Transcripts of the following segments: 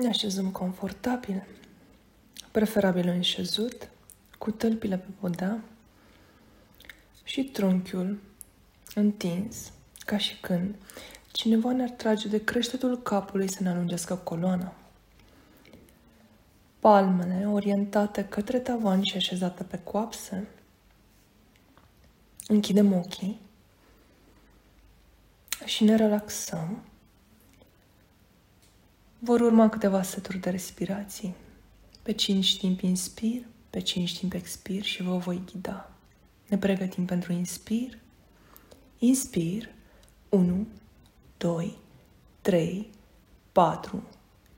Ne așezăm confortabil, preferabil înșezut, cu tălpile pe podea și trunchiul întins, ca și când cineva ne-ar trage de creștetul capului să ne alungească coloana. Palmele orientate către tavan și așezate pe coapse. Închidem ochii și ne relaxăm vor urma câteva seturi de respirații. Pe 5 timp inspir, pe 5 timp expir și vă voi ghida. Ne pregătim pentru inspir. Inspir. 1, 2, 3, 4,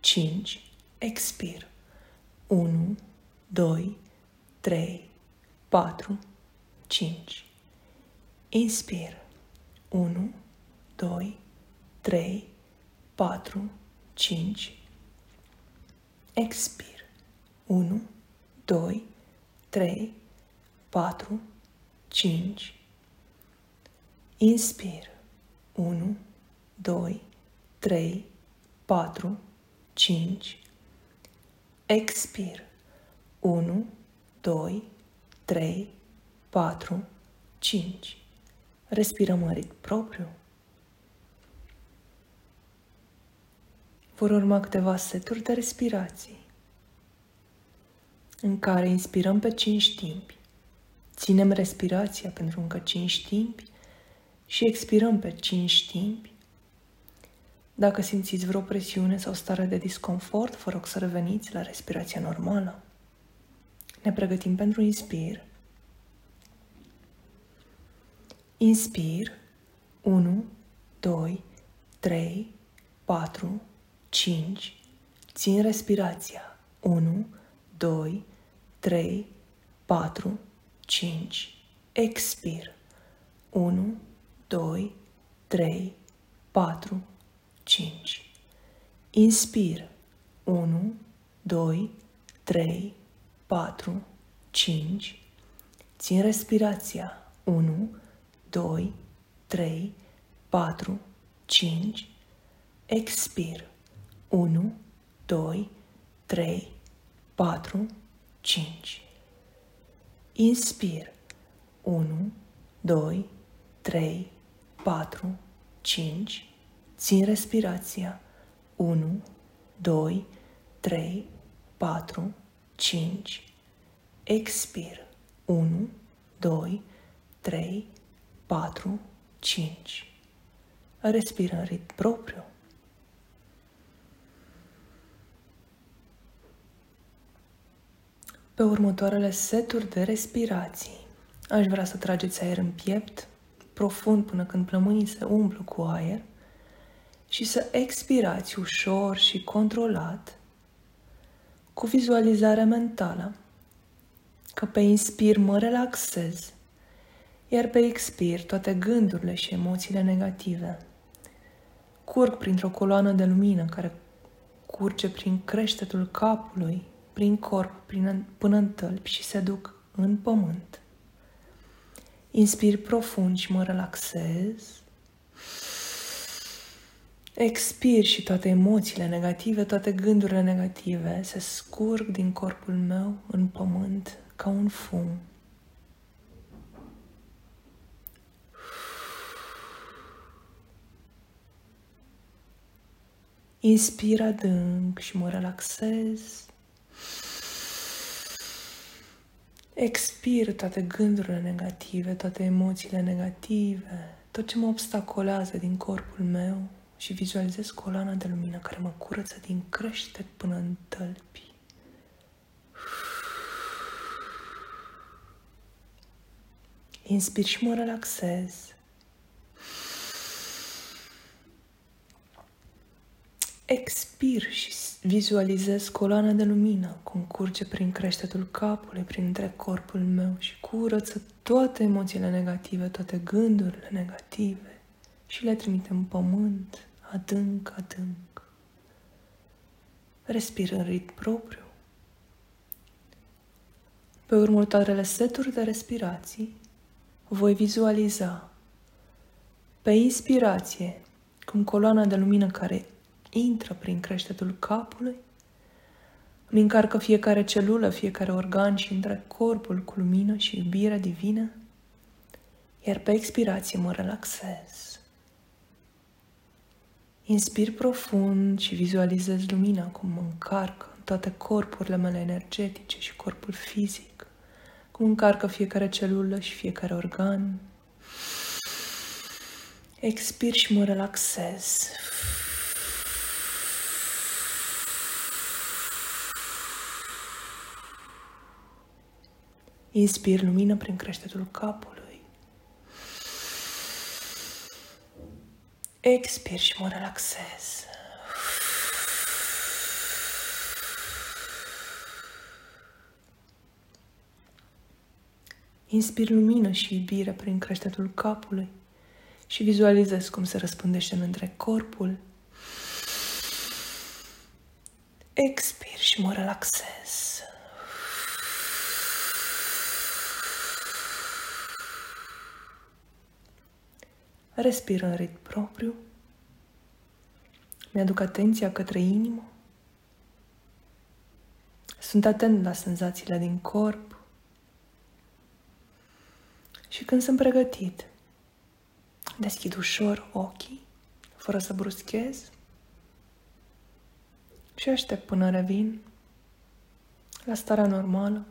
5. Expir. 1, 2, 3, 4, 5. Inspir. 1, 2, 3, 4, 5. 5. Expir. 1, 2, 3, 4, 5. Inspir. 1, 2, 3, 4, 5. Expir. 1, 2, 3, 4, 5. Respirăm în ritm propriu. Vor urma câteva seturi de respirații în care inspirăm pe 5 timpi, ținem respirația pentru încă 5 timpi și expirăm pe 5 timpi. Dacă simțiți vreo presiune sau stare de disconfort, vă rog să reveniți la respirația normală. Ne pregătim pentru inspir. Inspir 1, 2, 3, 4, 5. Țin respirația. 1, 2, 3, 4, 5. Expir. 1, 2, 3, 4, 5. Inspir. 1, 2, 3, 4, 5. Țin respirația. 1, 2, 3, 4, 5. Expir. 1, 2, 3, 4, 5. Inspir. 1, 2, 3, 4, 5. Țin respirația. 1, 2, 3, 4, 5. Expir. 1, 2, 3, 4, 5. Respiră în ritm propriu. Pe următoarele seturi de respirații, aș vrea să trageți aer în piept, profund până când plămânii se umplu cu aer și să expirați ușor și controlat, cu vizualizarea mentală, că pe inspir mă relaxez, iar pe expir toate gândurile și emoțiile negative. Curg printr-o coloană de lumină care curge prin creștetul capului prin corp prin, până în tălpi și se duc în pământ. Inspir profund și mă relaxez. Expir și toate emoțiile negative, toate gândurile negative se scurg din corpul meu în pământ ca un fum. Inspir adânc și mă relaxez. Expir toate gândurile negative, toate emoțiile negative, tot ce mă obstacolează din corpul meu și vizualizez coloana de lumină care mă curăță din creștet până în tălpi. Inspir și mă relaxez. Expir și vizualizez coloana de lumină cum curge prin creștetul capului, prin întreg corpul meu și curăță toate emoțiile negative, toate gândurile negative și le trimite în pământ, adânc, adânc. Respir în ritm propriu. Pe următoarele seturi de respirații voi vizualiza pe inspirație cum coloana de lumină care intră prin creștetul capului, Îmi încarcă fiecare celulă, fiecare organ și între corpul cu lumină și iubire divină, iar pe expirație mă relaxez. Inspir profund și vizualizez lumina cum mă încarcă în toate corpurile mele energetice și corpul fizic, cum încarcă fiecare celulă și fiecare organ. Expir și mă relaxez. Inspir lumină prin creștetul capului. Expir și mă relaxez. Inspir lumină și iubire prin creștetul capului și vizualizez cum se răspândește în întreg corpul. Expir și mă relaxez. Respir în ritm propriu. Mi-aduc atenția către inimă. Sunt atent la senzațiile din corp. Și când sunt pregătit, deschid ușor ochii, fără să bruschez și aștept până revin la starea normală